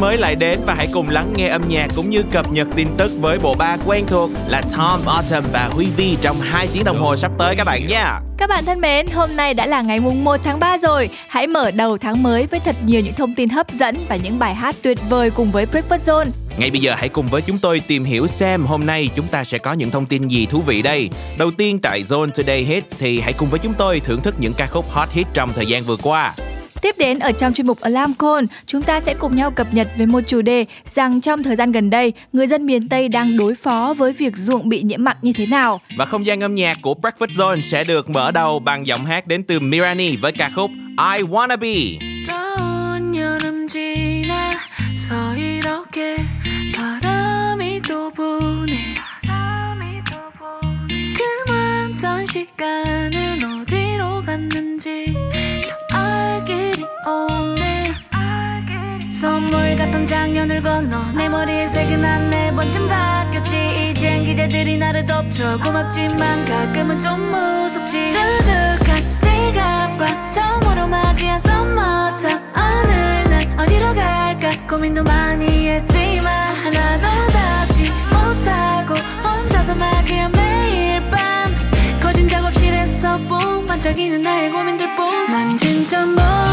Mới lại đến và hãy cùng lắng nghe âm nhạc cũng như cập nhật tin tức với bộ ba quen thuộc là Tom, Autumn và Huy Vi trong 2 tiếng đồng hồ sắp tới các bạn nhé. Các bạn thân mến, hôm nay đã là ngày mùng 1 tháng 3 rồi. Hãy mở đầu tháng mới với thật nhiều những thông tin hấp dẫn và những bài hát tuyệt vời cùng với Breakfast Zone. Ngay bây giờ hãy cùng với chúng tôi tìm hiểu xem hôm nay chúng ta sẽ có những thông tin gì thú vị đây. Đầu tiên tại Zone Today Hit thì hãy cùng với chúng tôi thưởng thức những ca khúc hot hit trong thời gian vừa qua. Tiếp đến ở trong chuyên mục Alarm Call, chúng ta sẽ cùng nhau cập nhật về một chủ đề rằng trong thời gian gần đây, người dân miền Tây đang đối phó với việc ruộng bị nhiễm mặn như thế nào. Và không gian âm nhạc của Breakfast Zone sẽ được mở đầu bằng giọng hát đến từ Mirani với ca khúc I Wanna Be. 바람이 또 부네 그만 시간은 어디로 갔는지 선물 같던 작년을 건너 내 머리에 새긴 한네 번쯤 바뀌었지. 이젠 기대들이 나를 덮쳐 고맙지만 가끔은 좀 무섭지. 두둑한 지갑과 처음으로 맞이한 썸머탑 오늘 난 어디로 갈까 고민도 많이 했지만 하나도 닿지 못하고 혼자서 맞이한 매일 밤. 거진 작업실에서 뿡 반짝이는 나의 고민들뿐. 난 진짜 멋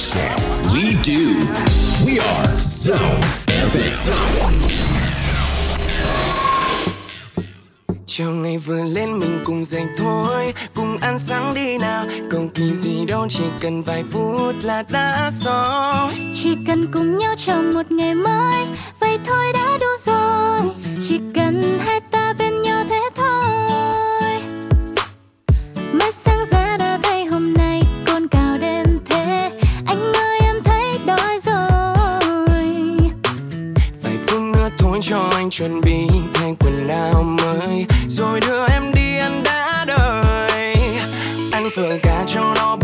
We do. We are Zone Epic. Chiều ngày vừa lên mình cùng dậy thôi Cùng ăn sáng đi nào Cầu kỳ gì đâu chỉ cần vài phút là đã xong Chỉ cần cùng nhau chào một ngày mới Vậy thôi đã đủ rồi Chỉ cần hai ta bên nhau thế thôi Mới sáng ra anh chuẩn bị thay quần áo mới. Rồi đưa em đi ăn đã đời. Ăn phở cá cho nó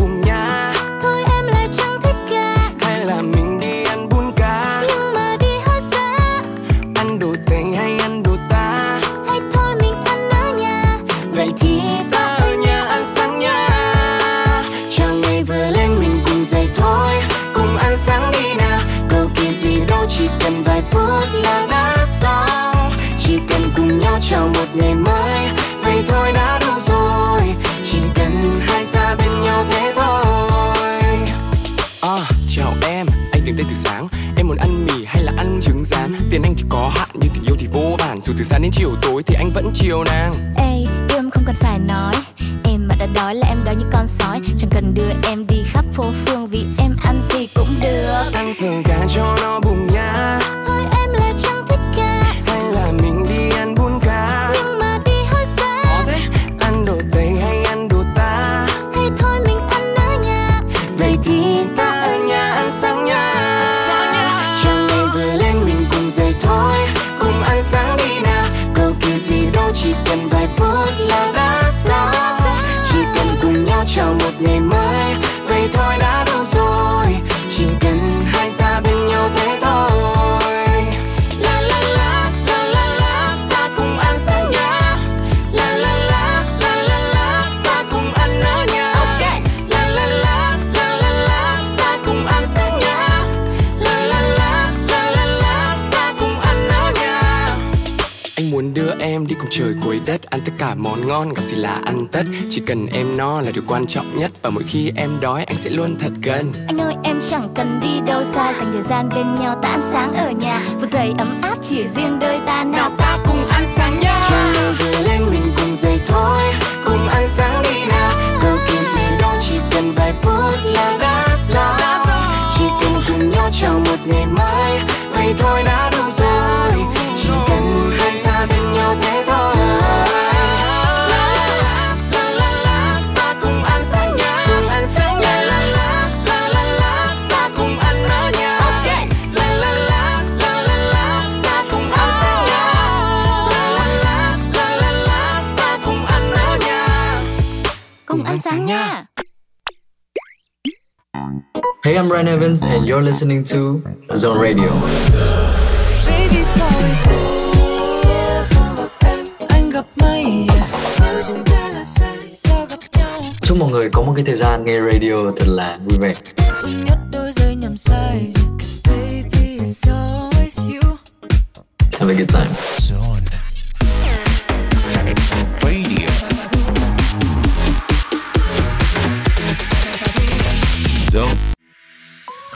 đến chiều tối thì anh vẫn chiều nàng. Ê, yêu em không cần phải nói. Em mà đã đói là em đói như con sói. Chẳng cần đưa em đi khắp phố phương Vì em ăn gì cũng được. Ăn phở cá cho chỉ cần vài phút là đã xa. Chỉ cần cùng nhau chào một ngày mới. Ăn tất cả món ngon gặp gì là ăn tất. Chỉ cần em no là điều quan trọng nhất Và mỗi khi em đói anh sẽ luôn thật gần. Anh ơi em chẳng cần đi đâu xa Dành thời gian bên nhau ta ăn sáng ở nhà. Vừa giày ấm áp chỉ riêng đôi ta nào ta cùng ăn sáng nha. Trời ngày vừa lên mình cùng dậy thôi Hey, I'm Ryan Evans, and you're listening to Zone Radio. Chúc mọi người có một cái thời gian nghe radio thật là vui vẻ. Have a good time.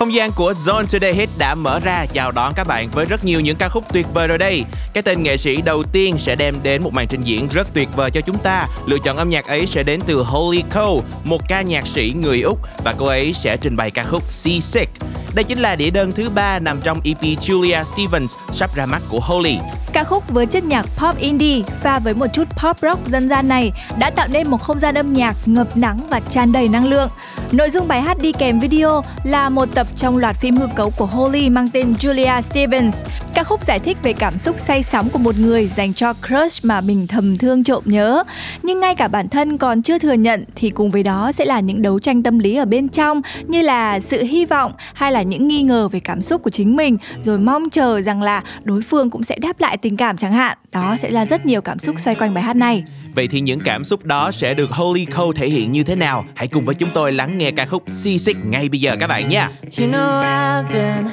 Không gian của Zone Today Hit đã mở ra chào đón các bạn với rất nhiều những ca khúc tuyệt vời rồi đây. Cái tên nghệ sĩ đầu tiên sẽ đem đến một màn trình diễn rất tuyệt vời cho chúng ta. Lựa chọn âm nhạc ấy sẽ đến từ holy Cole, một ca nhạc sĩ người Úc và cô ấy sẽ trình bày ca khúc Seasick. Đây chính là đĩa đơn thứ ba nằm trong EP Julia Stevens, sắp ra mắt của Holly. Ca khúc với chất nhạc pop indie pha với một chút pop rock dân gian này đã tạo nên một không gian âm nhạc ngập nắng và tràn đầy năng lượng. Nội dung bài hát đi kèm video là một tập trong loạt phim hư cấu của Holly mang tên Julia Stevens. Ca khúc giải thích về cảm xúc say sóng của một người dành cho crush mà mình thầm thương trộm nhớ. Nhưng ngay cả bản thân còn chưa thừa nhận thì cùng với đó sẽ là những đấu tranh tâm lý ở bên trong, như là sự hy vọng hay là những nghi ngờ về cảm xúc của chính mình rồi mong chờ rằng là đối phương cũng sẽ đáp lại tình cảm chẳng hạn. Đó sẽ là rất nhiều cảm xúc xoay quanh bài hát này. Vậy thì những cảm xúc đó sẽ được Holly Cole thể hiện như thế nào? Hãy cùng với chúng tôi lắng nghe ca khúc Seasick ngay bây giờ các bạn nhé. You know I've been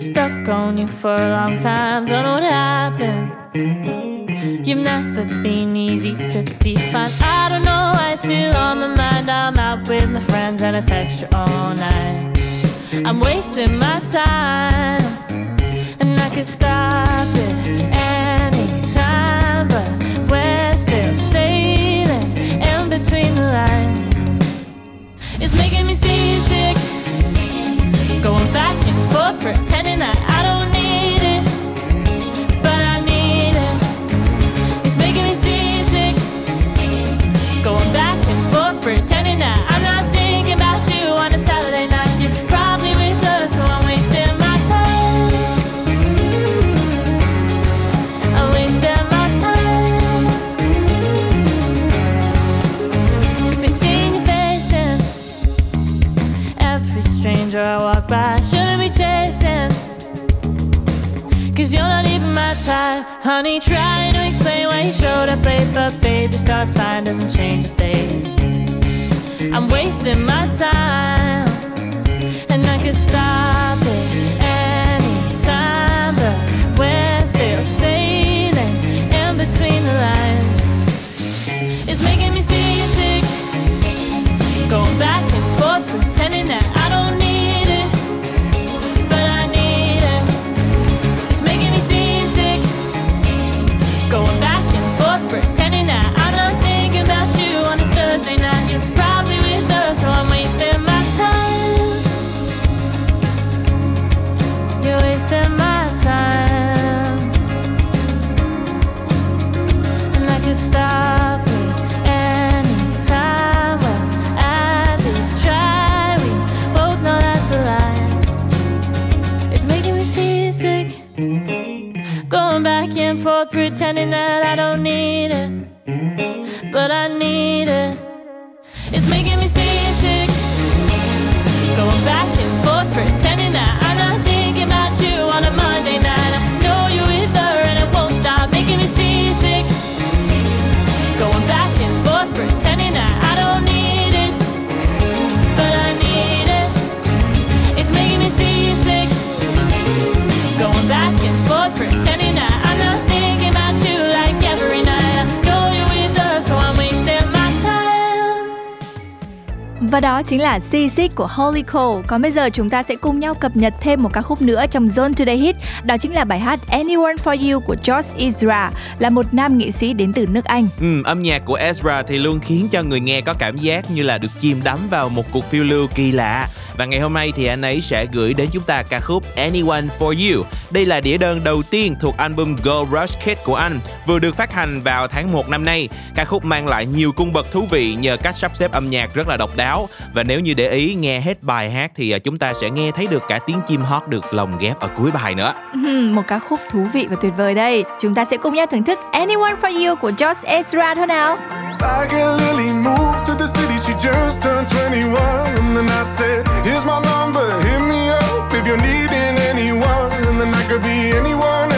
stuck on you for a long time. Don't know what happened. You've never been easy to define. I don't know why it's still on my mind. I'm out with my friends and I text you all night. I'm wasting my time, and I could stop it anytime, but we're still sailing in between the lines. It's making me seasick. Going back and forth, pretending that I don't Honey, trying to explain why you showed up late, but baby, star sign doesn't change a thing. I'm wasting my time, and I could stop pretending that I don't need it. But I need it. Và đó chính là Seasick của Holy Cole. Còn bây giờ chúng ta sẽ cùng nhau cập nhật thêm một ca khúc nữa trong Zone Today Hit. Đó chính là bài hát Anyone For You của George Ezra, là một nam nghệ sĩ đến từ nước Anh. Ừ, âm nhạc của Ezra thì luôn khiến cho người nghe có cảm giác như là được chìm đắm vào một cuộc phiêu lưu kỳ lạ. Và ngày hôm nay thì anh ấy sẽ gửi đến chúng ta ca khúc Anyone For You. Đây là đĩa đơn đầu tiên thuộc album Gold Rush Kid của anh, vừa được phát hành vào tháng 1 năm nay. Ca khúc mang lại nhiều cung bậc thú vị nhờ cách sắp xếp âm nhạc rất là độc đáo. Và nếu như để ý nghe hết bài hát thì à, chúng ta sẽ nghe thấy được cả tiếng chim hót được lồng ghép ở cuối bài nữa. Một ca khúc thú vị và tuyệt vời đây. Chúng ta sẽ cùng nhau thưởng thức Anyone For You của George Ezra thôi nào. Tiger Lily moved to the city, she just turned 21. And then I said, Here's my number, hit me up if you're needing anyone. And then I could be anyone, anyone,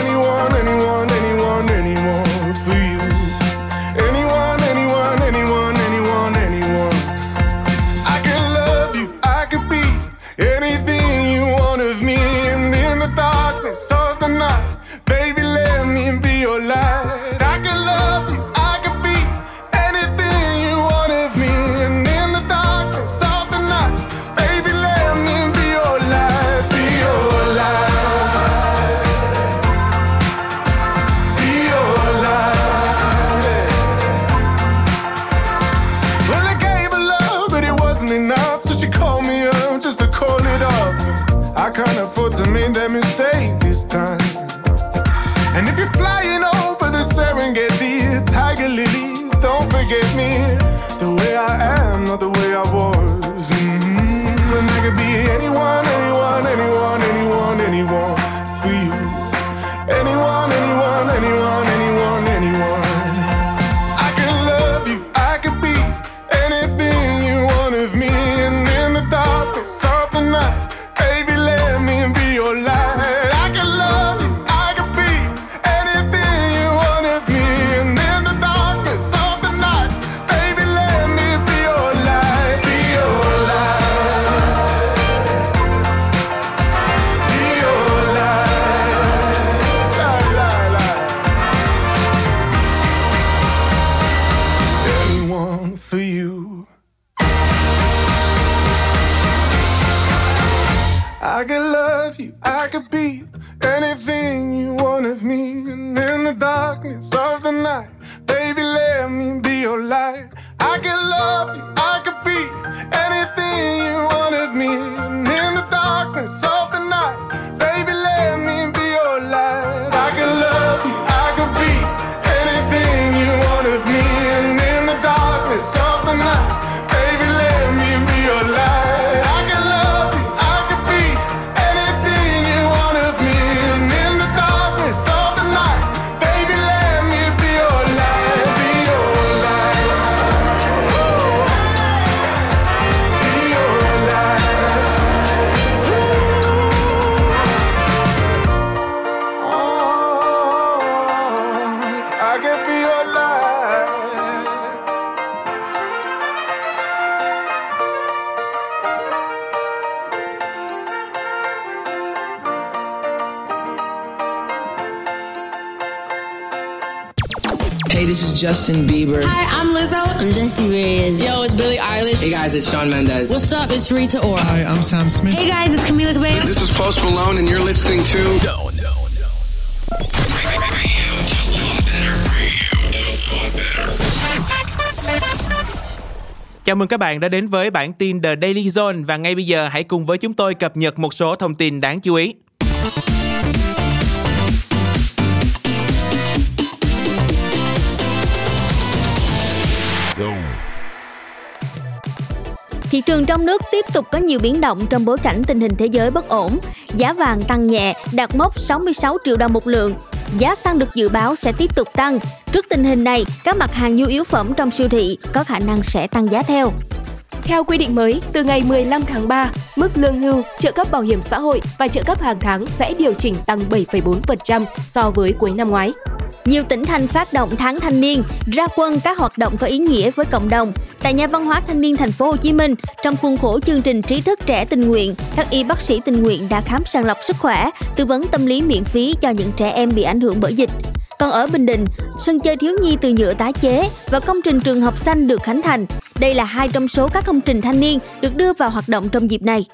Justin Bieber. Hi, I'm Lizzo. I'm Jessie Reyes. Yo, it's Billie Eilish. Hey guys, it's Shawn Mendes. What's up? It's Rita Ora. Hi, I'm Sam Smith. Hey guys, it's Camila Cabello. This is Post Malone, and you're listening to. No, no, no. Chào mừng các bạn đã đến với bản tin The Daily Zone và ngay bây giờ hãy cùng với chúng tôi cập nhật một số thông tin đáng chú ý. Thị trường trong nước tiếp tục có nhiều biến động trong bối cảnh tình hình thế giới bất ổn. Giá vàng tăng nhẹ, đạt mốc 66 triệu đồng một lượng. giá xăng được dự báo sẽ tiếp tục tăng. Trước tình hình này, các mặt hàng nhu yếu phẩm trong siêu thị có khả năng sẽ tăng giá theo. Theo quy định mới, từ ngày 15 tháng 3, mức lương hưu, trợ cấp bảo hiểm xã hội và trợ cấp hàng tháng sẽ điều chỉnh tăng 7,4% so với cuối năm ngoái. Nhiều tỉnh thành phát động tháng thanh niên, ra quân các hoạt động có ý nghĩa với cộng đồng. Tại nhà văn hóa thanh niên thành phố Hồ Chí Minh, trong khuôn khổ chương trình trí thức trẻ tình nguyện, các y bác sĩ tình nguyện đã khám sàng lọc sức khỏe, tư vấn tâm lý miễn phí cho những trẻ em bị ảnh hưởng bởi dịch. Còn ở Bình Định, sân chơi thiếu nhi từ nhựa tái chế và công trình trường học xanh được khánh thành. Đây là hai trong số các công trình thanh niên được đưa vào hoạt động trong dịp này.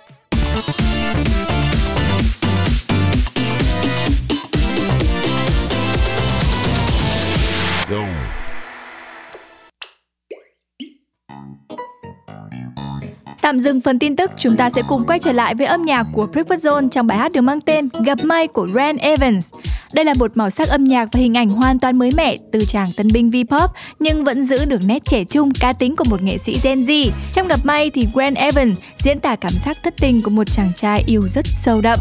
Tạm dừng phần tin tức, chúng ta sẽ cùng quay trở lại với âm nhạc của Breakfast Zone trong bài hát được mang tên Gặp May của Ren Evans. Đây là một màu sắc âm nhạc và hình ảnh hoàn toàn mới mẻ từ chàng tân binh V-pop nhưng vẫn giữ được nét trẻ trung, cá tính của một nghệ sĩ Gen Z. Trong Gặp May thì Grant Evans diễn tả cảm giác thất tình của một chàng trai yêu rất sâu đậm.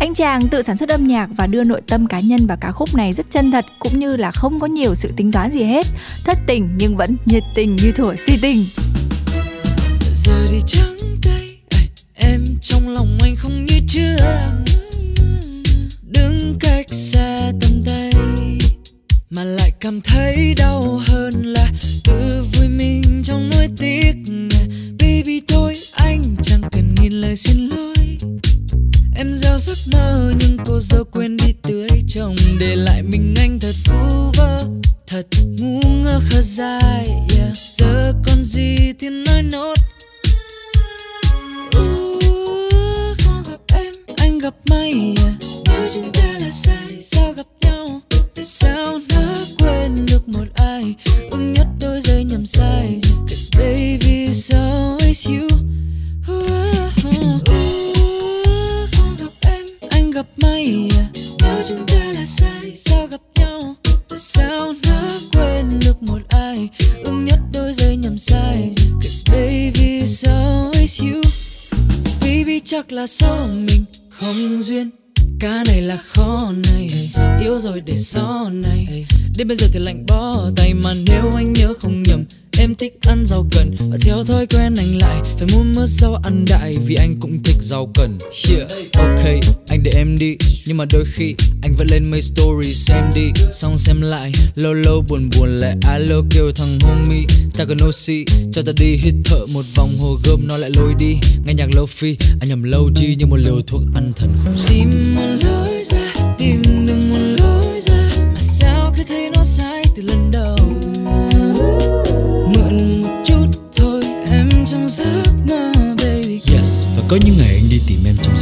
Anh chàng tự sản xuất âm nhạc và đưa nội tâm cá nhân vào ca khúc này rất chân thật cũng như là không có nhiều sự tính toán gì hết. Thất tình nhưng vẫn nhiệt tình như thuở si tình. Giờ thì trắng tay Em trong lòng anh không như trước Mà lại cảm thấy đau hơn là Tự vui mình trong nỗi tiếc Baby thôi anh chẳng cần nghìn lời xin lỗi. Em gieo giấc mơ nhưng cô dâu quên đi tưới trồng Để lại mình anh thật vu vơ Thật ngu ngơ khờ dài yeah. Giờ còn gì thì nói nốt. Uh, không gặp em anh gặp may yeah. nếu chúng ta là sai sao gặp sao nó quên được một ai? Ưng nhất đôi giây nhầm sai. Cause baby it's always you. Uh, uh, uh, không gặp em anh gặp may à? Nếu chúng ta là sai sao gặp nhau? Tại sao nó quên được một ai? Ưng nhất đôi giây nhầm sai. Cause baby it's always you. Baby chắc là do mình không duyên ca này là khó này yêu rồi để sau này. Đến bây giờ thì lạnh bó tay mà nếu anh nhớ không nhầm em thích ăn rau cần, và theo thói quen anh lại, phải mua mưa rau ăn đại vì anh cũng thích rau cần. Yeah, ok, anh để em đi, nhưng mà đôi khi anh vẫn lên mấy story xem đi. Xong xem lại, lâu lâu buồn buồn lại, alo kêu thằng homie, ta cần oxy, cho ta đi hít thở một vòng, hồ gươm nó lại lôi đi. Nghe nhạc lo-fi, anh nhầm lâu chi như một liều thuốc ăn thần không tìm một lối ra, tìm có những ngày anh đi tìm em trong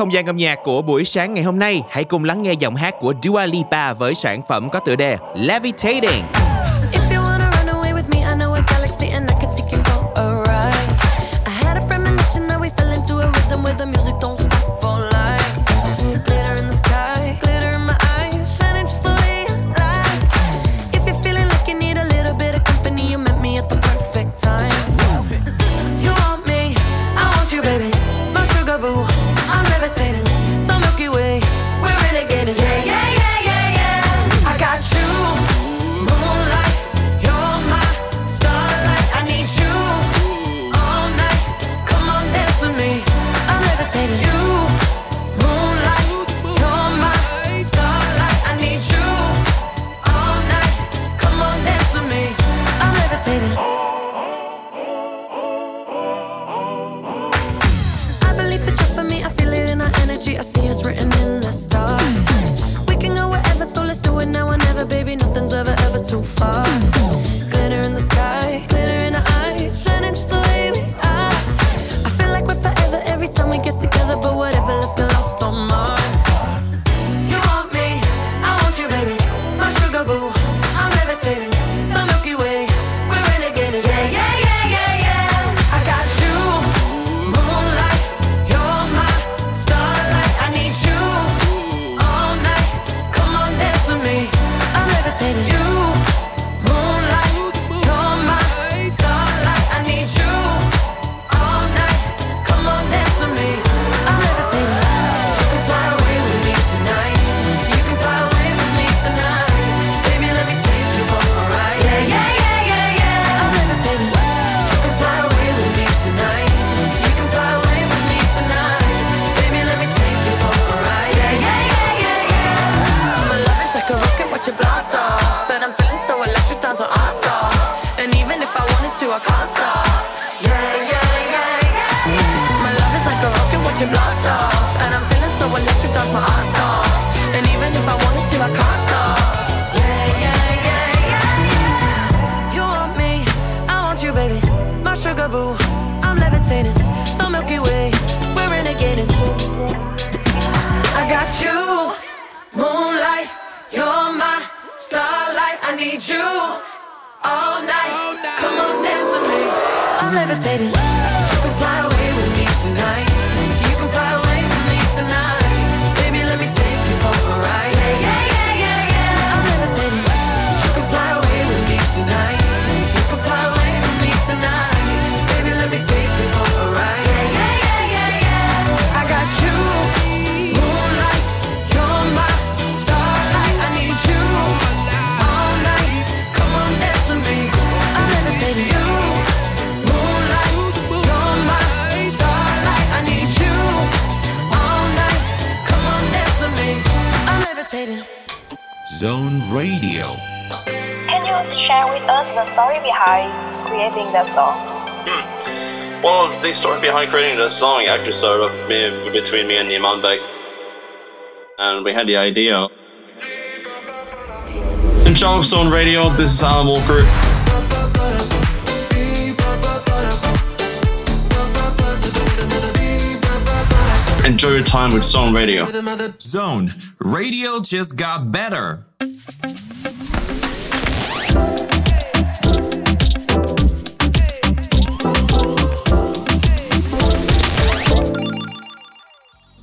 không gian âm nhạc của buổi sáng ngày hôm nay, hãy cùng lắng nghe giọng hát của Dua Lipa với sản phẩm có tựa đề Levitating. Radio. Can you share with us the story behind creating the song? Hmm. Well, the story behind creating the song actually started up me- between me and Iman Beg. And we had the idea. In Chong Zone Radio, this is Alan Walker. Enjoy your time with Zone Radio. Zone Radio just got better.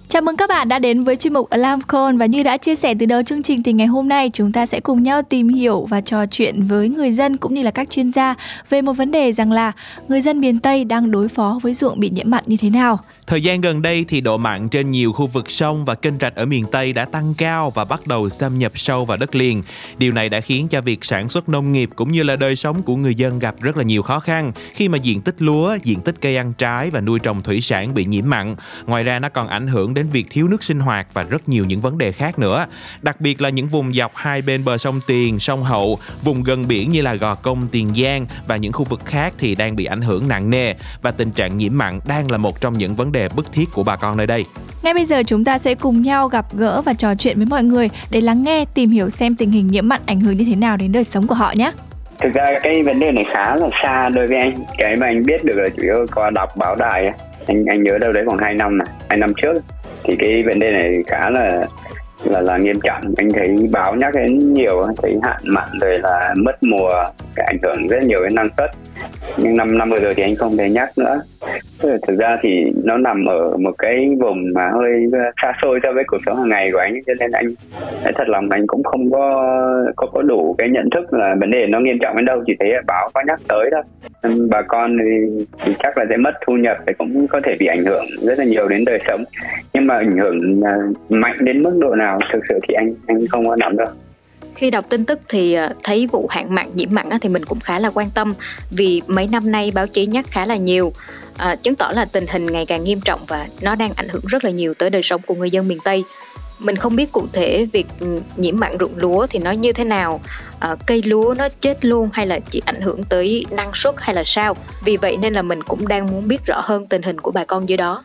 Chào mừng các bạn đã đến với chuyên mục Alarm Call và như đã chia sẻ từ đầu chương trình thì ngày hôm nay chúng ta sẽ cùng nhau tìm hiểu và trò chuyện với người dân cũng như là các chuyên gia về một vấn đề rằng là người dân miền Tây đang đối phó với ruộng bị nhiễm mặn như thế nào. Thời gian gần đây thì độ mặn trên nhiều khu vực sông và kênh rạch ở miền Tây đã tăng cao và bắt đầu xâm nhập sâu vào đất liền. Điều này đã khiến cho việc sản xuất nông nghiệp cũng như là đời sống của người dân gặp rất là nhiều khó khăn khi mà diện tích lúa, diện tích cây ăn trái và nuôi trồng thủy sản bị nhiễm mặn. Ngoài ra nó còn ảnh hưởng đến việc thiếu nước sinh hoạt và rất nhiều những vấn đề khác nữa. Đặc biệt là những vùng dọc hai bên bờ sông Tiền, sông Hậu, vùng gần biển như là Gò Công, Tiền Giang và những khu vực khác thì đang bị ảnh hưởng nặng nề và tình trạng nhiễm mặn đang là một trong những vấn đề bức thiết của bà con nơi đây. Ngay bây giờ chúng ta sẽ cùng nhau gặp gỡ và trò chuyện với mọi người để lắng nghe, tìm hiểu xem tình hình nhiễm mặn ảnh hưởng như thế nào đến đời sống của họ nhé. thực ra cái vấn đề này khá là xa đối với anh cái mà anh biết được là chủ yếu qua đọc báo đài á. anh anh nhớ đâu đấy khoảng 2 năm này hai năm trước thì cái vấn đề này khá là là là nghiêm trọng anh thấy báo nhắc đến nhiều thấy hạn mặn rồi là mất mùa cái ảnh hưởng rất nhiều đến năng suất nhưng năm năm vừa rồi thì anh không thể nhắc nữa. Thực ra thì nó nằm ở một cái vùng mà hơi xa xôi so với cuộc sống hàng ngày của anh cho nên anh thật lòng anh cũng không có có có đủ cái nhận thức là vấn đề nó nghiêm trọng đến đâu chỉ thấy báo có nhắc tới thôi. Bà con thì, thì chắc là sẽ mất thu nhập thì cũng có thể bị ảnh hưởng rất là nhiều đến đời sống. Nhưng mà ảnh hưởng à, mạnh đến mức độ nào thực sự thì anh anh không có nắm được. Khi đọc tin tức thì ờ, thấy vụ hạn mặn nhiễm mặn á, thì mình cũng khá là quan tâm vì mấy năm nay báo chí nhắc khá là nhiều à, chứng tỏ là tình hình ngày càng nghiêm trọng và nó đang ảnh hưởng rất là nhiều tới đời sống của người dân miền Tây. Mình không biết cụ thể việc ừ, nhiễm mặn ruộng lúa thì nó như thế nào, à, cây lúa nó chết luôn hay là chỉ ảnh hưởng tới năng suất hay là sao. Vì vậy nên là mình cũng đang muốn biết rõ hơn tình hình của bà con dưới đó.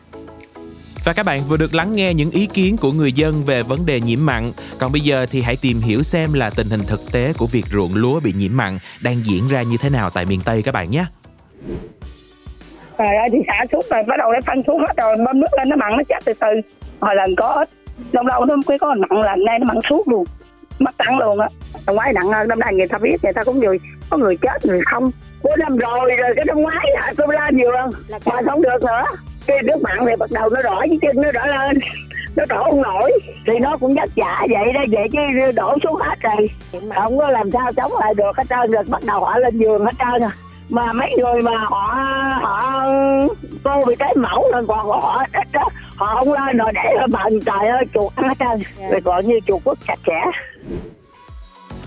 Và các bạn vừa được lắng nghe những ý kiến của người dân về vấn đề nhiễm mặn. Còn bây giờ thì hãy tìm hiểu xem là tình hình thực tế của việc ruộng lúa bị nhiễm mặn đang diễn ra như thế nào tại miền Tây các bạn nhé. Trời ơi thì xả xuống rồi bắt đầu nó phân xuống hết rồi bơm nước lên nó mặn nó chết từ từ hồi lần có ít lâu lâu nó mới có mặn lần nay nó mặn suốt luôn mất tăng luôn á năm ngoái nặng hơn năm nay người ta biết người ta cũng nhiều có người chết người không cuối năm rồi rồi cái năm ngoái hả tôi la nhiều mà không được nữa cái nước mặn thì bắt đầu nó đỏ cái chân nó đỏ lên nó đổ không nổi thì nó cũng vất vả vậy đó vậy chứ đổ xuống hết rồi. Mà không có làm sao chống lại được hết trơn rồi bắt đầu họ lên giường hết trơn à mà mấy người mà họ họ cô bị cái mẫu rồi còn họ ít đó họ không lên rồi để bận trời ơi chuột ăn hết trơn. Rồi còn như chuột quốc sạch sẽ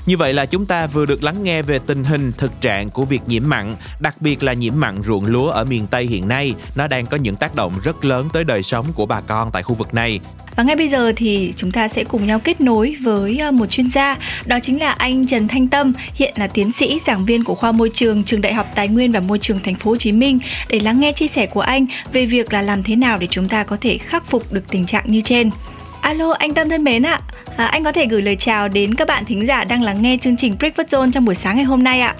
như vậy là chúng ta vừa được lắng nghe về tình hình thực trạng của việc nhiễm mặn, đặc biệt là nhiễm mặn ruộng lúa ở miền Tây hiện nay. Nó đang có những tác động rất lớn tới đời sống của bà con tại khu vực này. Và ngay bây giờ thì chúng ta sẽ cùng nhau kết nối với ờ, một chuyên gia, đó chính là anh Trần Thanh Tâm, hiện là tiến sĩ giảng viên của khoa môi trường trường Đại học Tài nguyên và Môi trường Thành phố Hồ Chí Minh để lắng nghe chia sẻ của anh về việc là làm thế nào để chúng ta có thể khắc phục được tình trạng như trên. Alo, anh Tâm thân mến ạ. À, anh có thể gửi lời chào đến các bạn thính giả đang lắng nghe chương trình Breakfast Zone trong buổi sáng ngày hôm nay ạ.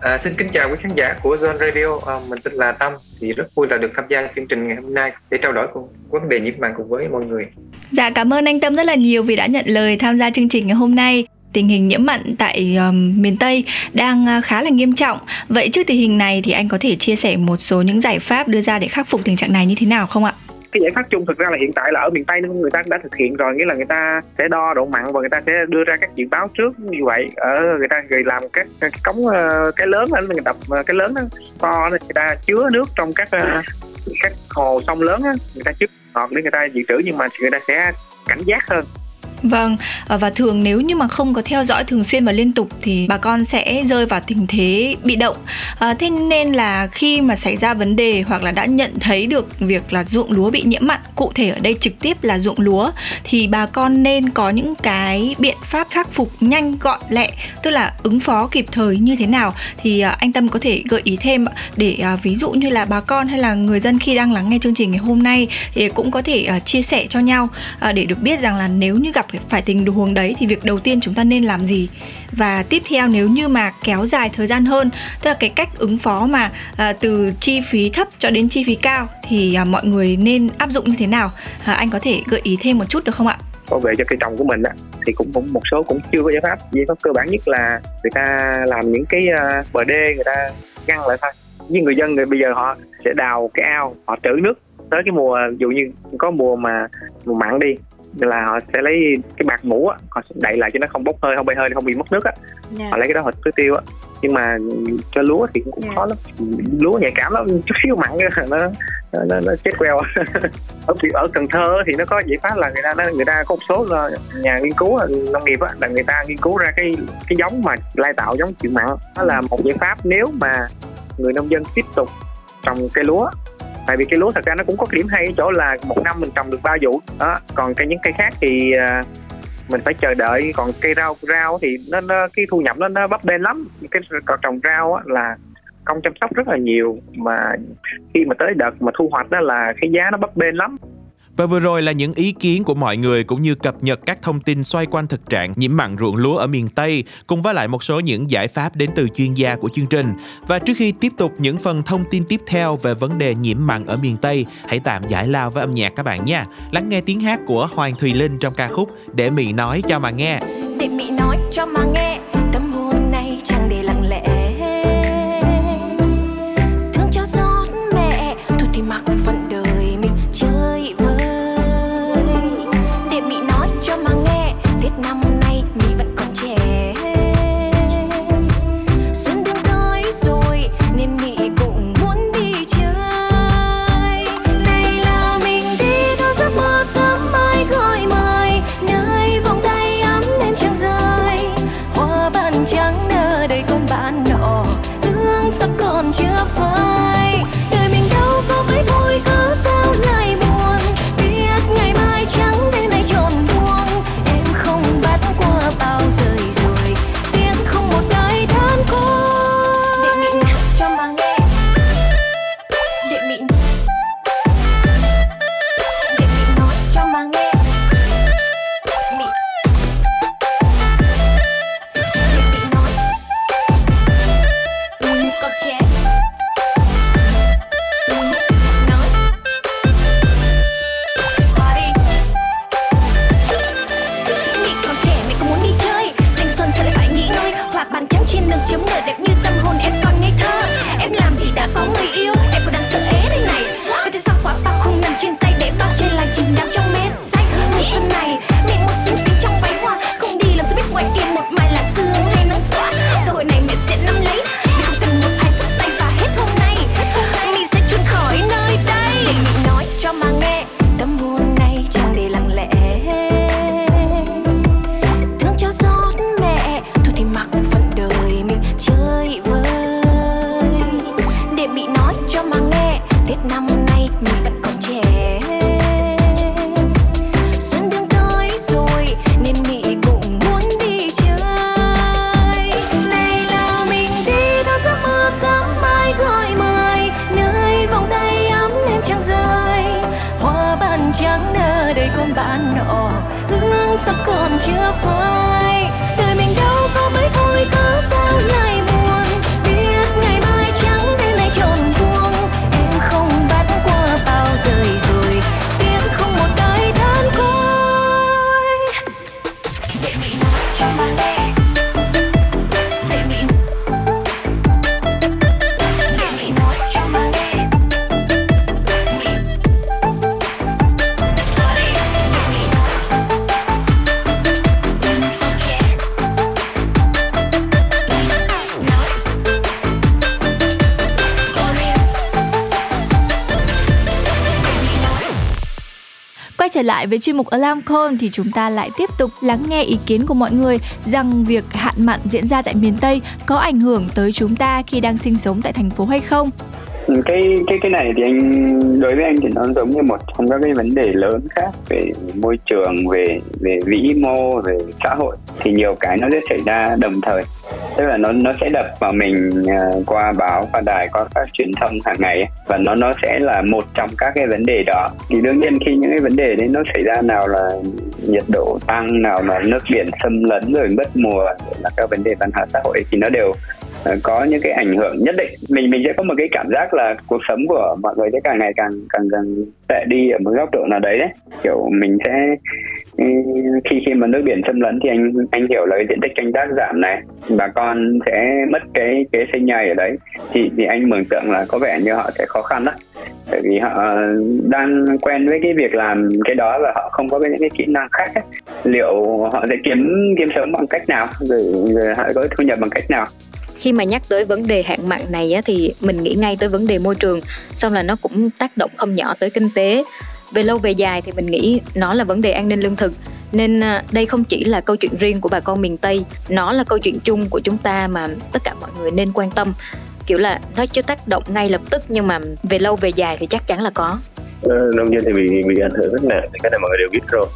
À, xin kính chào quý khán giả của Zone Radio, à, mình tên là Tâm, thì rất vui là được tham gia chương trình ngày hôm nay để trao đổi cùng vấn đề nhiễm mặn cùng với mọi người. Dạ cảm ơn anh Tâm rất là nhiều vì đã nhận lời tham gia chương trình ngày hôm nay. Tình hình nhiễm mặn tại um, miền Tây đang uh, khá là nghiêm trọng. Vậy trước tình hình này thì anh có thể chia sẻ một số những giải pháp đưa ra để khắc phục tình trạng này như thế nào không ạ? Cái giải pháp chung thực ra là hiện tại là ở miền Tây người ta đã thực hiện rồi nghĩa là người ta sẽ đo độ mặn và người ta sẽ đưa ra các dự báo trước như vậy. Ở người ta người làm các cái cống ờ, cái lớn anh người đập ờ, cái lớn đó, to người ta chứa nước trong các ờ, các hồ sông lớn á người ta chứa ngọt để người ta dự trữ nhưng mà người ta sẽ cảnh giác hơn. Vâng, à, và thường nếu như mà không có theo dõi thường xuyên và liên tục thì bà con sẽ rơi vào tình thế bị động. À, thế nên là khi mà xảy ra vấn đề hoặc là đã nhận thấy được việc là ruộng lúa bị nhiễm mặn, cụ thể ở đây trực tiếp là ruộng lúa thì bà con nên có những cái biện pháp khắc phục nhanh gọn lẹ, tức là ứng phó kịp thời như thế nào thì à, anh Tâm có thể gợi ý thêm để à, ví dụ như là bà con hay là người dân khi đang lắng nghe chương trình ngày hôm nay thì cũng có thể à, chia sẻ cho nhau à, để được biết rằng là nếu như gặp phải tình huống đấy thì việc đầu tiên chúng ta nên làm gì? Và tiếp theo nếu như mà kéo dài thời gian hơn tức là cái cách ứng phó mà à, từ chi phí thấp cho đến chi phí cao thì à, mọi người nên áp dụng như thế nào? À, anh có thể gợi ý thêm một chút được không ạ? Bảo vệ cho cây trồng của mình á thì cũng cũng một số cũng chưa có giải pháp. Giải pháp cơ bản nhất là người ta làm những cái uh, bờ đê người ta ngăn lại thôi. Với người dân người bây giờ họ sẽ đào cái ao họ trữ nước tới cái mùa ví dụ như có mùa mà mùa mặn đi là họ sẽ lấy cái bạc mũ á họ sẽ đậy lại cho nó không bốc hơi không bay hơi không bị mất nước á yeah. Dạ. họ lấy cái đó họ tưới tiêu á nhưng mà cho lúa thì cũng, yeah. Dạ. khó lắm lúa nhạy cảm lắm chút xíu mặn nó nó, nó, nó chết queo ở ở Cần Thơ thì nó có giải pháp là người ta người ta có một số nhà nghiên cứu nông nghiệp á là người ta nghiên cứu ra cái cái giống mà lai tạo giống chịu mặn đó là một giải pháp nếu mà người nông dân tiếp tục trồng cây lúa tại vì cây lúa thật ra nó cũng có cái điểm hay ở chỗ là một năm mình trồng được ba vụ. Đó còn cây những cây khác thì à, mình phải chờ đợi. Còn cây rau rau thì nó, nó cái thu nhập nó nó bấp bênh lắm. Cái trồng rau á, là công chăm sóc rất là nhiều mà khi mà tới đợt mà thu hoạch đó là cái giá nó bấp bênh lắm và vừa rồi là những ý kiến của mọi người cũng như cập nhật các thông tin xoay quanh thực trạng nhiễm mặn ruộng lúa ở miền Tây cùng với lại một số những giải pháp đến từ chuyên gia của chương trình. Và trước khi tiếp tục những phần thông tin tiếp theo về vấn đề nhiễm mặn ở miền Tây, hãy tạm giải lao với âm nhạc các bạn nha. Lắng nghe tiếng hát của Hoàng Thùy Linh trong ca khúc Để Mị nói cho mà nghe. Để Mị nói cho mà nghe, tâm hồn này chẳng để 却否？Lại với chuyên mục Alarm Call thì chúng ta lại tiếp tục lắng nghe ý kiến của mọi người rằng việc hạn mặn diễn ra tại miền Tây có ảnh hưởng tới chúng ta khi đang sinh sống tại thành phố hay không. cái cái cái này thì anh, đối với anh thì nó giống như một trong các cái vấn đề lớn khác về môi trường, về về vĩ mô, về xã hội thì nhiều cái nó sẽ xảy ra đồng thời tức là nó nó sẽ đập vào mình à, qua báo qua đài qua các truyền thông hàng ngày. Và nó nó sẽ là một trong các cái vấn đề đó. Thì đương nhiên khi những cái vấn đề đấy nó xảy ra nào là nhiệt độ tăng, nào là nước biển xâm lấn rồi mất mùa là các vấn đề văn hóa xã hội, thì nó đều à, có những cái ảnh hưởng nhất định. Mình mình sẽ có một cái cảm giác là cuộc sống của mọi người sẽ càng ngày càng càng càng tệ đi ở một góc độ nào đấy đấy. Kiểu mình sẽ khi khi mà nước biển xâm lấn thì anh anh hiểu là cái diện tích canh tác giảm này bà con sẽ mất cái cái sinh nhai ở đấy. Thì thì anh mường tượng là có vẻ như họ sẽ khó khăn đó bởi vì họ đang quen với cái việc làm cái đó và họ không có cái- những cái kỹ năng khác ấy. liệu họ sẽ kiếm kiếm sống bằng cách nào? Rồi, rồi họ có thu nhập bằng cách nào? Khi mà nhắc tới vấn đề hạn mặn này á, thì mình nghĩ ngay tới vấn đề môi trường. Xong là nó cũng tác động không nhỏ tới kinh tế về lâu về dài thì mình nghĩ nó là vấn đề an ninh lương thực. Nên à, đây không chỉ là câu chuyện riêng của bà con miền tây, nó là câu chuyện chung của chúng ta mà tất cả mọi người nên quan tâm. Kiểu là, nó chưa tác động ngay lập tức nhưng mà về lâu về dài thì chắc chắn là có. Ờ, nông dân thì bị bị ảnh hưởng rất nặng, thì cái này mọi người đều biết rồi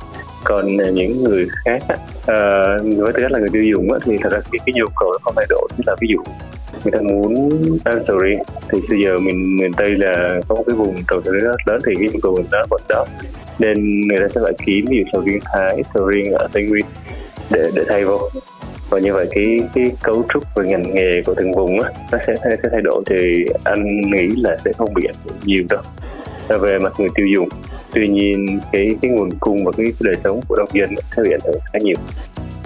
còn ờ, những người khác uh, ờ, với tư cách là người tiêu dùng á, thì thật ra cái, cái nhu cầu nó không thay đổi. Tức là ví dụ người ta muốn ăn sầu riêng thì bây giờ mình miền tây là có một cái vùng trồng sầu riêng rất lớn thì cái nhu cầu mình nó vẫn đó. Nên người ta sẽ phải kiếm ví dụ sầu riêng thái sầu riêng ở tây nguyên để để thay vô. Và như vậy cái cái cấu trúc và ngành nghề của từng vùng á nó sẽ sẽ thay đổi thì anh nghĩ là sẽ không bị ảnh hưởng nhiều đâu về mặt người tiêu dùng tuy nhiên cái cái nguồn cung và cái đời sống của nông dân sẽ bị ảnh hưởng khá nhiều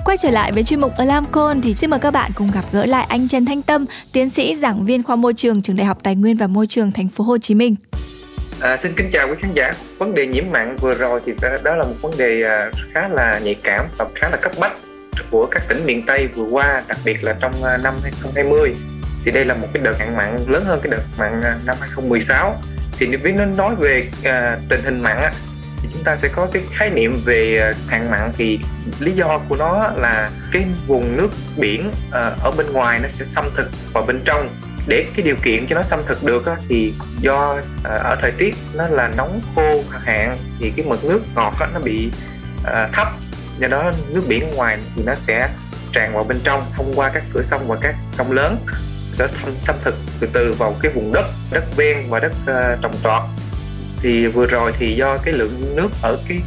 Quay trở lại với chuyên mục Alarm Call thì xin mời các bạn cùng gặp gỡ lại anh Trần Thanh Tâm, tiến sĩ giảng viên khoa môi trường trường Đại học Tài nguyên và Môi trường Thành phố Hồ Chí Minh. À, xin kính chào quý khán giả. Vấn đề nhiễm mặn vừa rồi thì đó là một vấn đề à, khá là nhạy cảm và khá là cấp bách của các tỉnh miền Tây vừa qua, đặc biệt là trong à, năm 2020. Thì đây là một cái đợt hạn mặn lớn hơn cái đợt mặn à, năm 2016. Thì nếu nó nói về à, tình hình mặn á, thì chúng ta sẽ có cái khái niệm về à, hạn mặn thì lý do của nó là cái vùng nước biển à, ở bên ngoài nó sẽ xâm thực vào bên trong. Để cái điều kiện cho nó xâm thực được á, thì do à, ở thời tiết nó là nóng khô hạn thì cái mực nước ngọt á, nó bị à, thấp. Do đó nước biển ngoài thì nó sẽ tràn vào bên trong thông qua các cửa sông và các sông lớn sẽ thâm xâm thực từ từ vào cái vùng đất đất ven và đất uh, trồng trọt. Thì vừa rồi thì do cái lượng nước ở cái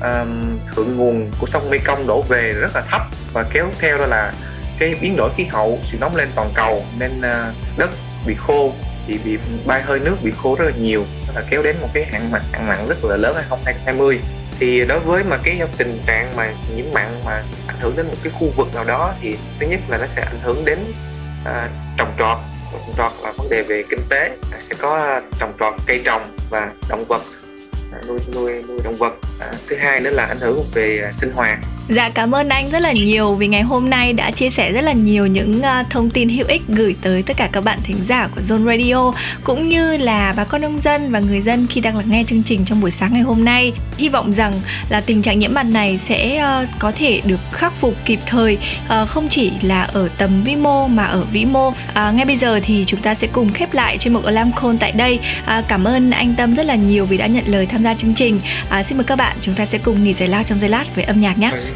um, thượng nguồn của sông Mekong đổ về rất là thấp và kéo theo đó là cái biến đổi khí hậu sự nóng lên toàn cầu nên uh, đất bị khô thì bị bay hơi nước bị khô rất là nhiều Đó là kéo đến một cái hạn mặn hạn mặn rất là lớn 2020 thì đối với mà cái tình trạng mà nhiễm mặn mà ảnh hưởng đến một cái khu vực nào đó thì thứ nhất là nó sẽ ảnh hưởng đến à, trồng trọt. Trồng trọt là vấn đề về kinh tế. À, sẽ có à, trồng trọt cây trồng và động vật à, nuôi nuôi nuôi động vật. À, thứ hai nữa là ảnh hưởng về à, sinh hoạt. Dạ cảm ơn anh rất là nhiều vì ngày hôm nay đã chia sẻ rất là nhiều những uh, thông tin hữu ích gửi tới tất cả các bạn thính giả của Zone Radio cũng như là bà con nông dân và người dân khi đang lắng nghe chương trình trong buổi sáng ngày hôm nay. Hy vọng rằng là tình trạng nhiễm mặn này sẽ uh, có thể được khắc phục kịp thời uh, không chỉ là ở tầm vi mô mà ở vĩ mô. À, ngay bây giờ thì chúng ta sẽ cùng khép lại chuyên mục Alarm Call tại đây. À, cảm ơn anh Tâm rất là nhiều vì đã nhận lời tham gia chương trình. À, xin mời các bạn chúng ta sẽ cùng nghỉ giải lao trong giây lát với âm nhạc nhé. Vâng.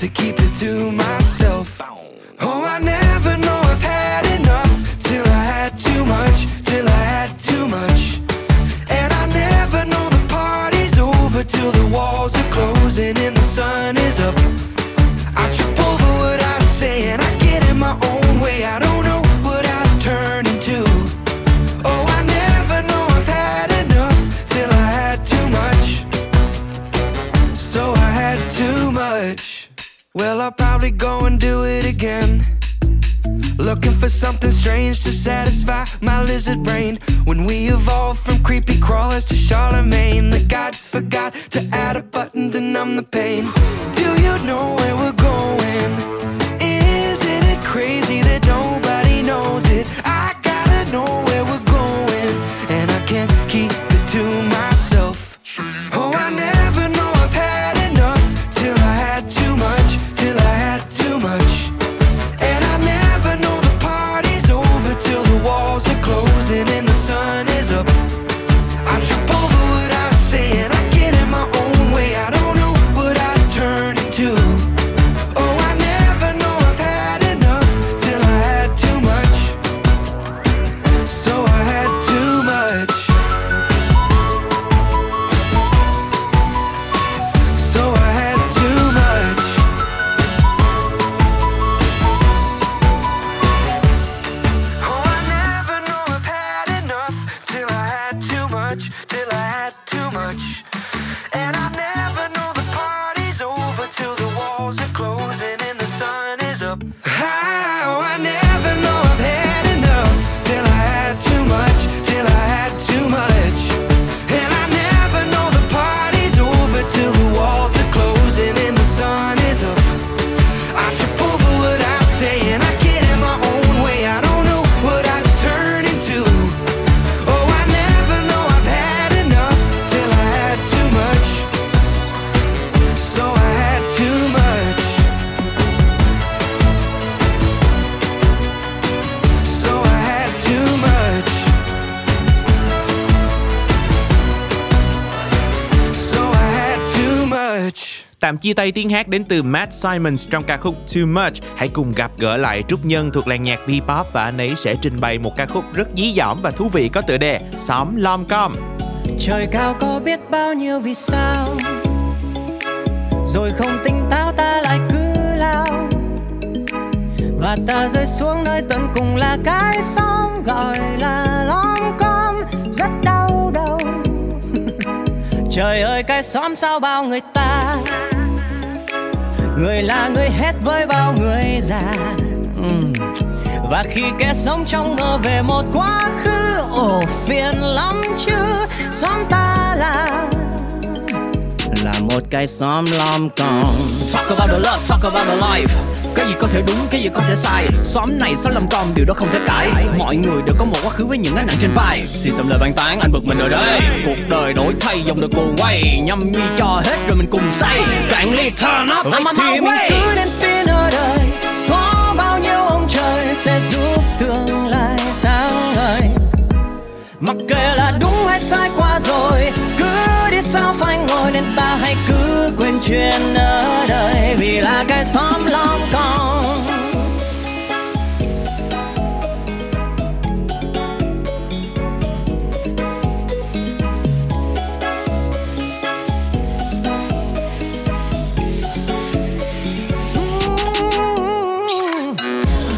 to keep it to myself. Oh, I never know I've had enough till I had too much, till I had too much. And I never know the party's over till the walls are closing and the sun is up. I trip over what I say and I get in my own way. I don't know what I turn into. Oh, I never know I've had enough till I had too much. So I had too much. Well, I'll probably go and do it again. Looking for something strange to satisfy my lizard brain. When we evolved from creepy crawlers to Charlemagne, the gods forgot to add a button to numb the pain. Do you know where we're going? Tạm chia tay tiếng hát đến từ Matt Simons trong ca khúc Too Much. Hãy cùng gặp gỡ lại Trúc Nhân thuộc làng nhạc V-pop và anh ấy sẽ trình bày một ca khúc rất dí dỏm và thú vị có tựa đề Xóm Lom Com. Trời cao có biết bao nhiêu vì sao Rồi không tỉnh táo ta lại cứ lao Và ta rơi xuống nơi tận cùng là cái xóm gọi là lom com Rất đau Trời ơi, cái xóm sao bao người ta? Người là người hết với bao người già. Và khi kẻ sống trong mơ về một quá khứ, Ồ, phiền lắm chứ. Xóm ta là là một cái xóm lom con Talk about the love, talk about the life. Cái gì có thể đúng, cái gì có thể sai. Xóm này xóm lầm con, điều đó không thể cãi. Mọi người đều có một quá khứ với những gánh nặng trên vai. Xì xầm lời bàn tán, anh bực mình ở đây. Cuộc đời đổi thay, dòng đời cuồng quay. Nhâm nhi cho hết rồi mình cùng say. Cạn ly turn up, I'm on my way. cứ đến tin ở đời Có bao nhiêu ông trời sẽ giúp tương lai sáng ngời? Mặc kệ là đúng hay sai qua nên ta hãy cứ quên chuyện ở đời, Vì là cái xóm lom con.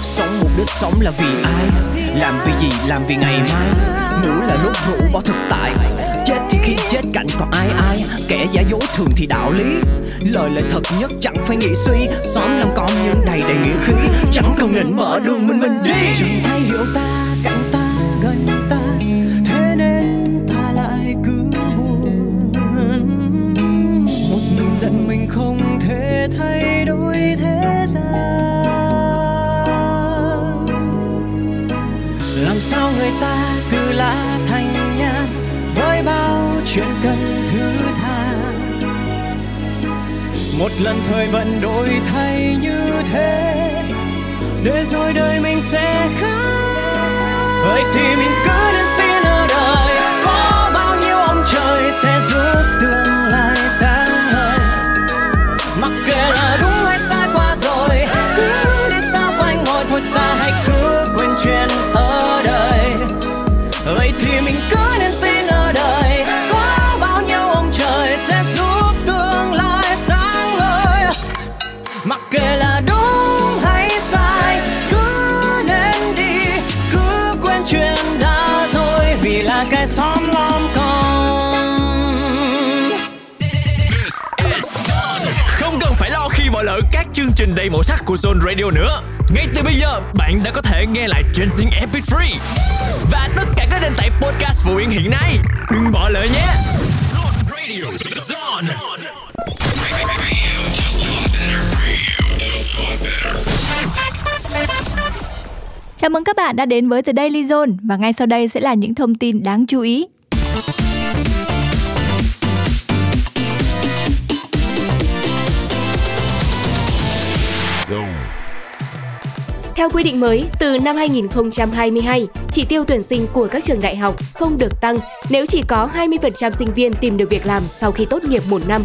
Sống một đứa sống là vì ai? Làm vì gì? Làm vì ngày mai. Ngủ là lúc rủ bỏ thực tại cạnh còn ai ai? Kẻ giả dối thường thì đạo lý. Lời lẽ thật nhất chẳng phải nghĩ suy. Xóm làm con nhưng đầy đầy nghĩa khí. Chẳng cần định mở đường mình mình đi. Chẳng ai hiểu ta, cạnh ta, gần ta. Thế nên ta lại cứ buồn. Một mình giận mình không thể thay đổi thế gian. Làm sao người ta một lần thời vận đổi thay như thế, để rồi đời mình sẽ khác. Vậy thì mình cứ nên tin ở đời, có bao nhiêu ông trời sẽ giúp tương lai sáng ngời mặc kệ là đúng hay sai qua rồi, cứ đi sao phải ngồi thôi ta hãy cứ quên chuyện ở đời. Vậy thì mình cứ bỏ lỡ các chương trình đầy màu sắc của Zone Radio nữa. Ngay từ bây giờ, bạn đã có thể nghe lại trên Zing Epic Free và tất cả các nền tảng podcast phổ biến hiện nay. Đừng bỏ lỡ nhé. Zone Radio, Zone. Chào mừng các bạn đã đến với The Daily Zone và ngay sau đây sẽ là những thông tin đáng chú ý. Theo quy định mới, từ năm 2022, chỉ tiêu tuyển sinh của các trường đại học không được tăng nếu chỉ có 20% sinh viên tìm được việc làm sau khi tốt nghiệp một năm.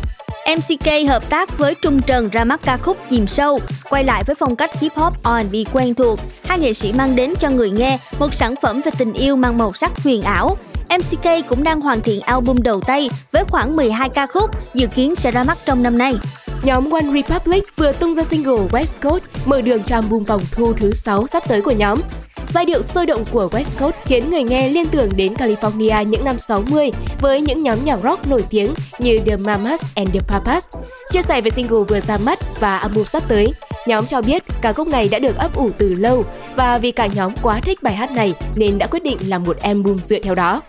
MCK hợp tác với Trung Trần ra mắt ca khúc Chìm sâu, quay lại với phong cách hip hop R&B quen thuộc. Hai nghệ sĩ mang đến cho người nghe một sản phẩm về tình yêu mang màu sắc huyền ảo. MCK cũng đang hoàn thiện album đầu tay với khoảng 12 ca khúc dự kiến sẽ ra mắt trong năm nay. Nhóm One Republic vừa tung ra single West Coast mở đường cho album vòng thu thứ 6 sắp tới của nhóm. Giai điệu sôi động của West Coast khiến người nghe liên tưởng đến California những năm 60 với những nhóm nhạc rock nổi tiếng như The Mamas and the Papas. Chia sẻ về single vừa ra mắt và album sắp tới, nhóm cho biết ca khúc này đã được ấp ủ từ lâu và vì cả nhóm quá thích bài hát này nên đã quyết định làm một album dựa theo đó.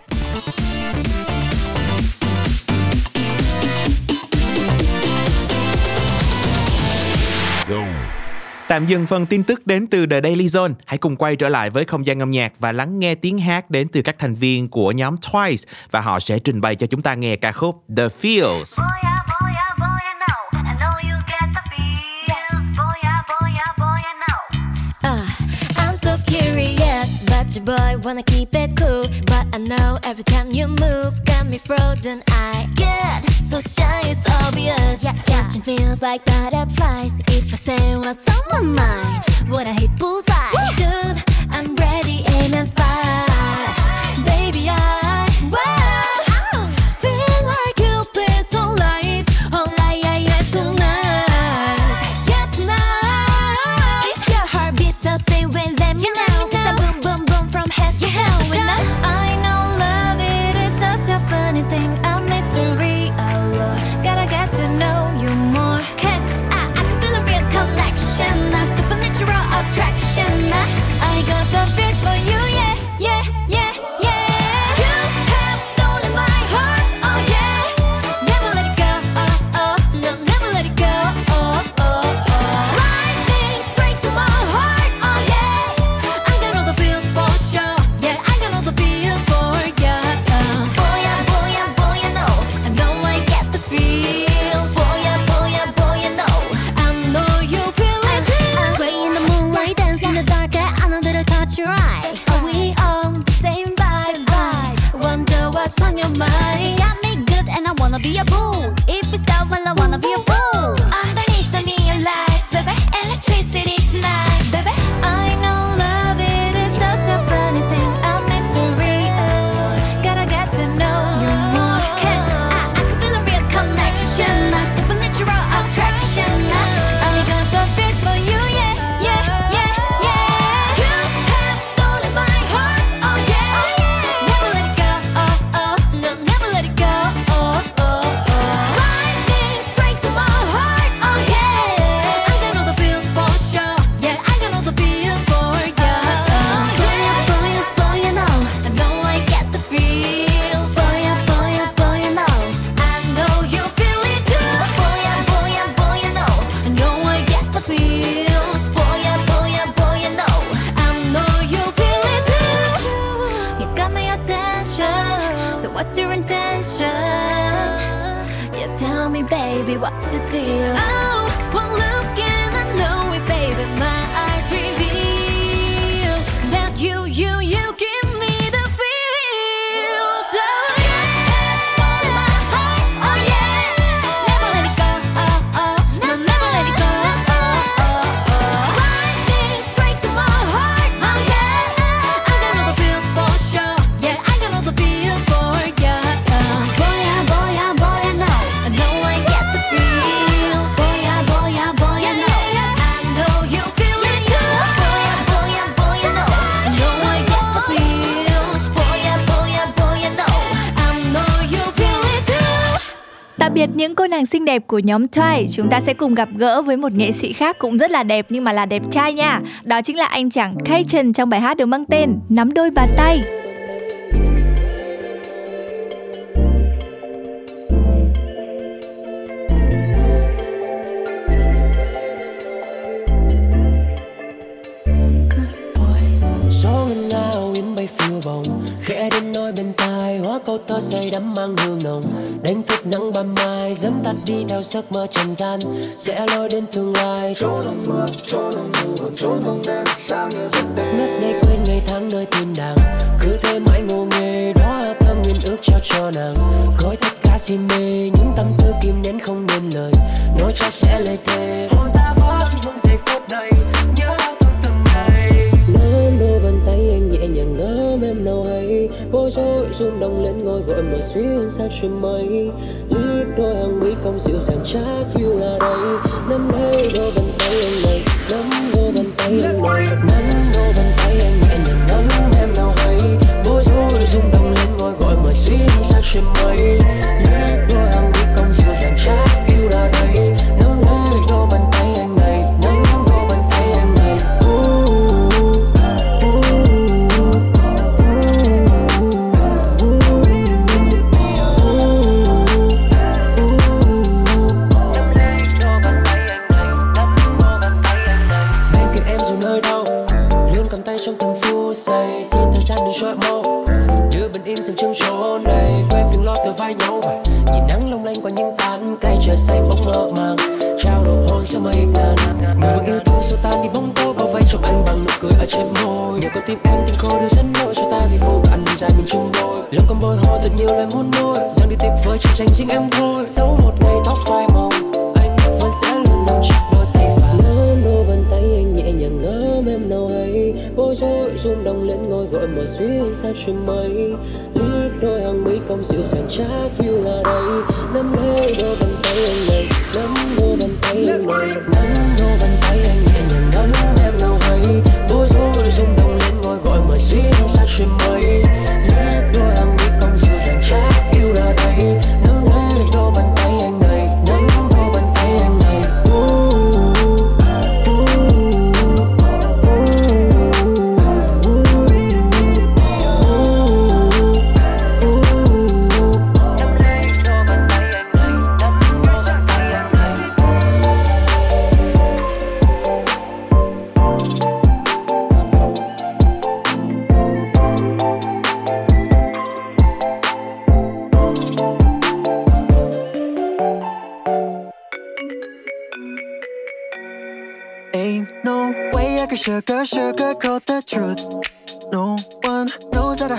Tạm dừng phần tin tức đến từ The Daily Zone. Hãy cùng quay trở lại với không gian âm nhạc và lắng nghe tiếng hát đến từ các thành viên của nhóm Twice và họ sẽ trình bày cho chúng ta nghe ca khúc The Feels. Uh, but boy wanna keep it cool. But I know every time you move, got me frozen. I get so shy, it's obvious. Yeah, Catching feels like butterflies. If I say what's on my mind, would I hit bullseye? Dude, I'm ready, aim and fire. Baby, I wow, nàng xinh đẹp của nhóm Twice, chúng ta sẽ cùng gặp gỡ với một nghệ sĩ khác cũng rất là đẹp nhưng mà là đẹp trai nha. Đó chính là anh chàng Kachen trong bài hát được mang tên Nắm đôi bàn tay. Câu thơ say đắm mang hương nồng. Đánh thức nắng ban mai dẫn tắt đi theo giấc mơ trần gian. Sẽ lôi đến tương lai. Trốn trong mưa trốn trong mưa trốn trong đêm sáng như giấc đêm. Ngất ngây quên ngày tháng nơi thiên đàng. Cứ thế mãi ngô nghề đó thơm nguyên ước trao cho nàng. Gói tất cả si mê những tâm tư kim nén không nên lời. Nói cho sẽ lời thề hôn ta vẫn vương giây phút này nhớ nhàng nắm em nào hay. Bối rối rung động lên ngôi gọi mở xuyên xa trên mây. Liếc đôi hàng mi cong dịu dàng chắc yêu là đây. Nắm lấy đôi bàn tay anh này nắm đôi bàn tay anh này. nắm đôi bàn tay anh nhẹ nhàng nắm em nào hay. Bối rối rung động lên ngôi gọi mở xuyên xa trên mây. Liếc đôi hàng mi cong dịu dàng chắc yêu là đây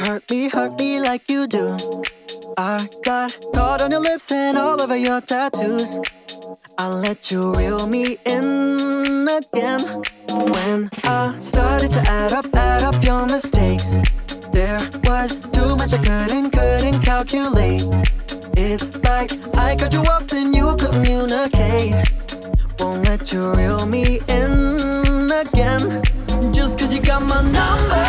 hurt me, hurt me like you do. I got caught on your lips and all over your tattoos. I let you reel me in again. When I started to add up, add up your mistakes, there was too much I couldn't, couldn't calculate. It's like I cut you off, then you communicate. Won't let you reel me in again. Just cause you got my number,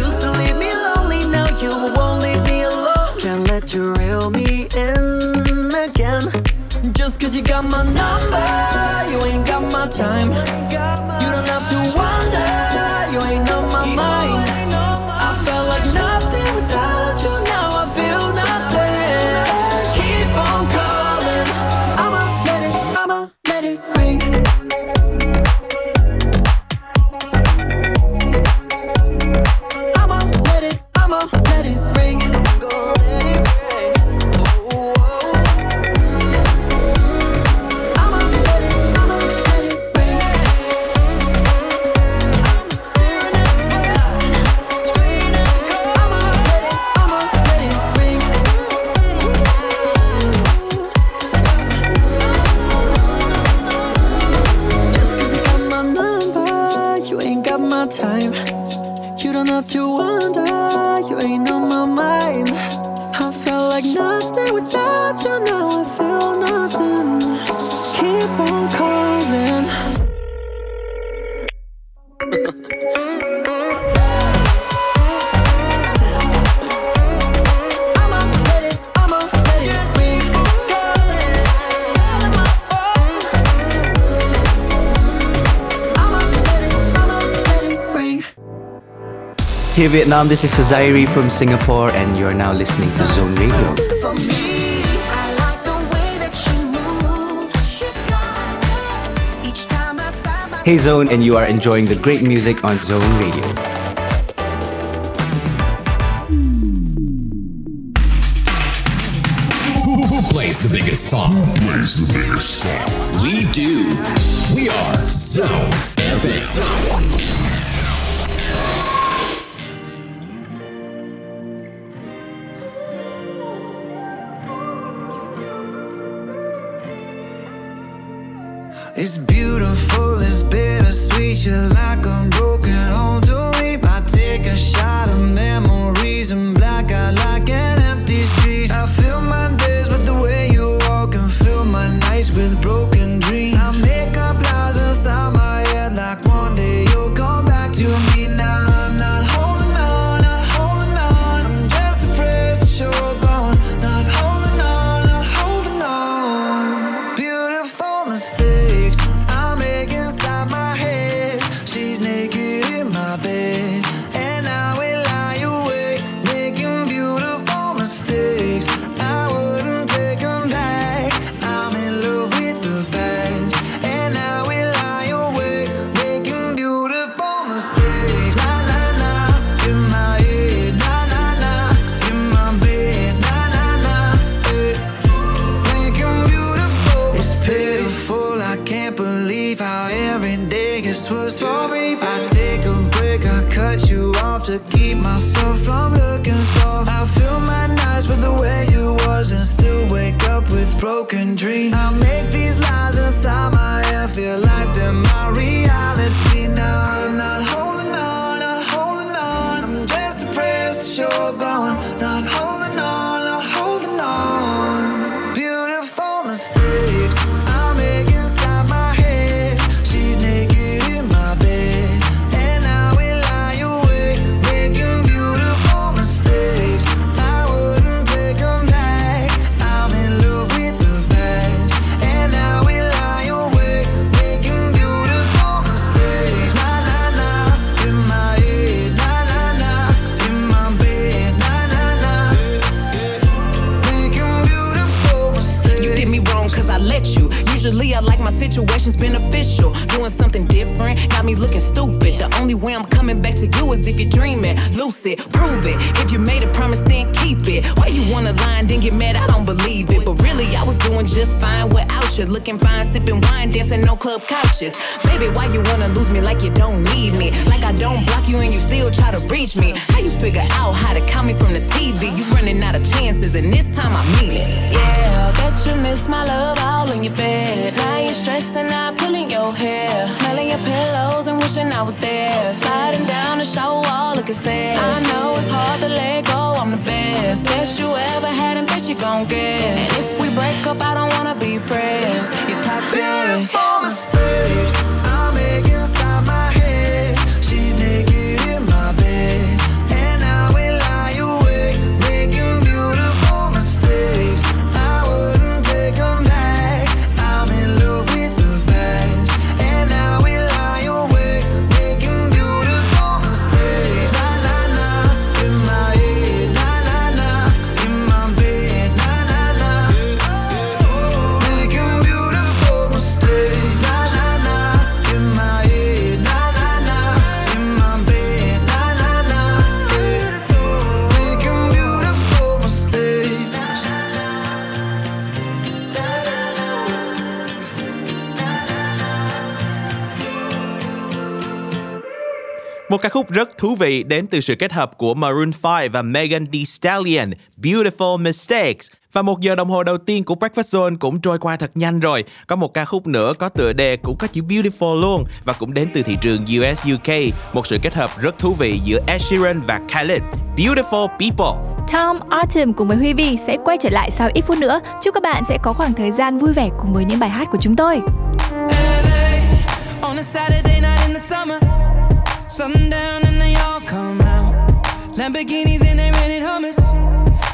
I'm a no. Hey Vietnam, this is Zairi from Singapore, and you're now listening to Zone Radio. Hey Zone, and you are enjoying the great music on Zone Radio. Who, plays the biggest song? Who plays the biggest song? We do. We are Zone Epic. you and you still try to reach me. How you figure out how to call me from the TV? You running out of chances, and this time I mean it. Yeah, I bet you miss my love all in your bed. Now you're stressing out, pulling your hair, smelling your pillows and wishing I was there. Sliding down the shower wall, looking sad. I know it's hard to let go. I'm the best, best you ever had, and best you gon' get. And if we break up, I don't wanna be friends. You're toxic. Một ca khúc rất thú vị đến từ sự kết hợp của Maroon 5 và Megan Thee Stallion, Beautiful Mistakes. Và một giờ đồng hồ đầu tiên của Breakfast Zone cũng trôi qua thật nhanh rồi. Có một ca khúc nữa có tựa đề cũng có chữ Beautiful luôn và cũng đến từ thị trường US UK. Một sự kết hợp rất thú vị giữa Ed Sheeran và Khalid. Beautiful People. Tom Autumn cùng với Huy Vi sẽ quay trở lại sau ít phút nữa. Chúc các bạn sẽ có khoảng thời gian vui vẻ cùng với những bài hát của chúng tôi. on a Saturday night in the summer. Sundown and they all come out. Lamborghinis and they're rented hummus.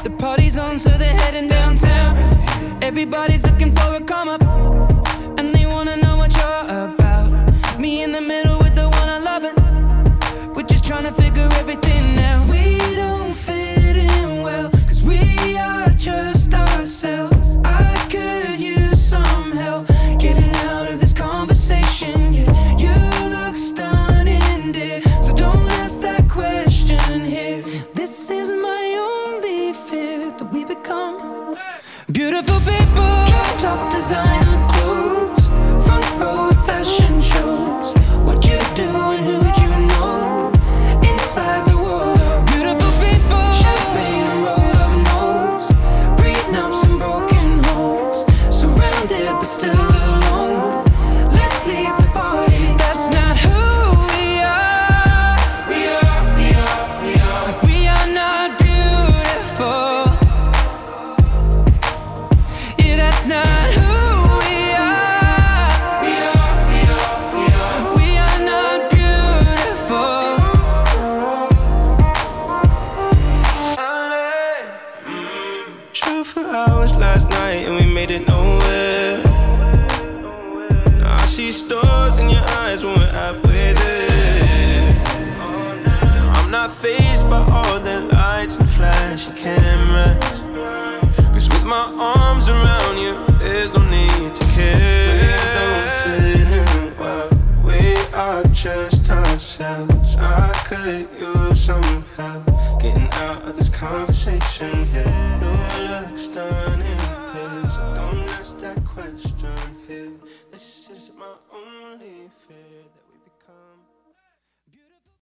The party's on, so they're heading downtown. Everybody's looking for a come up, my only fear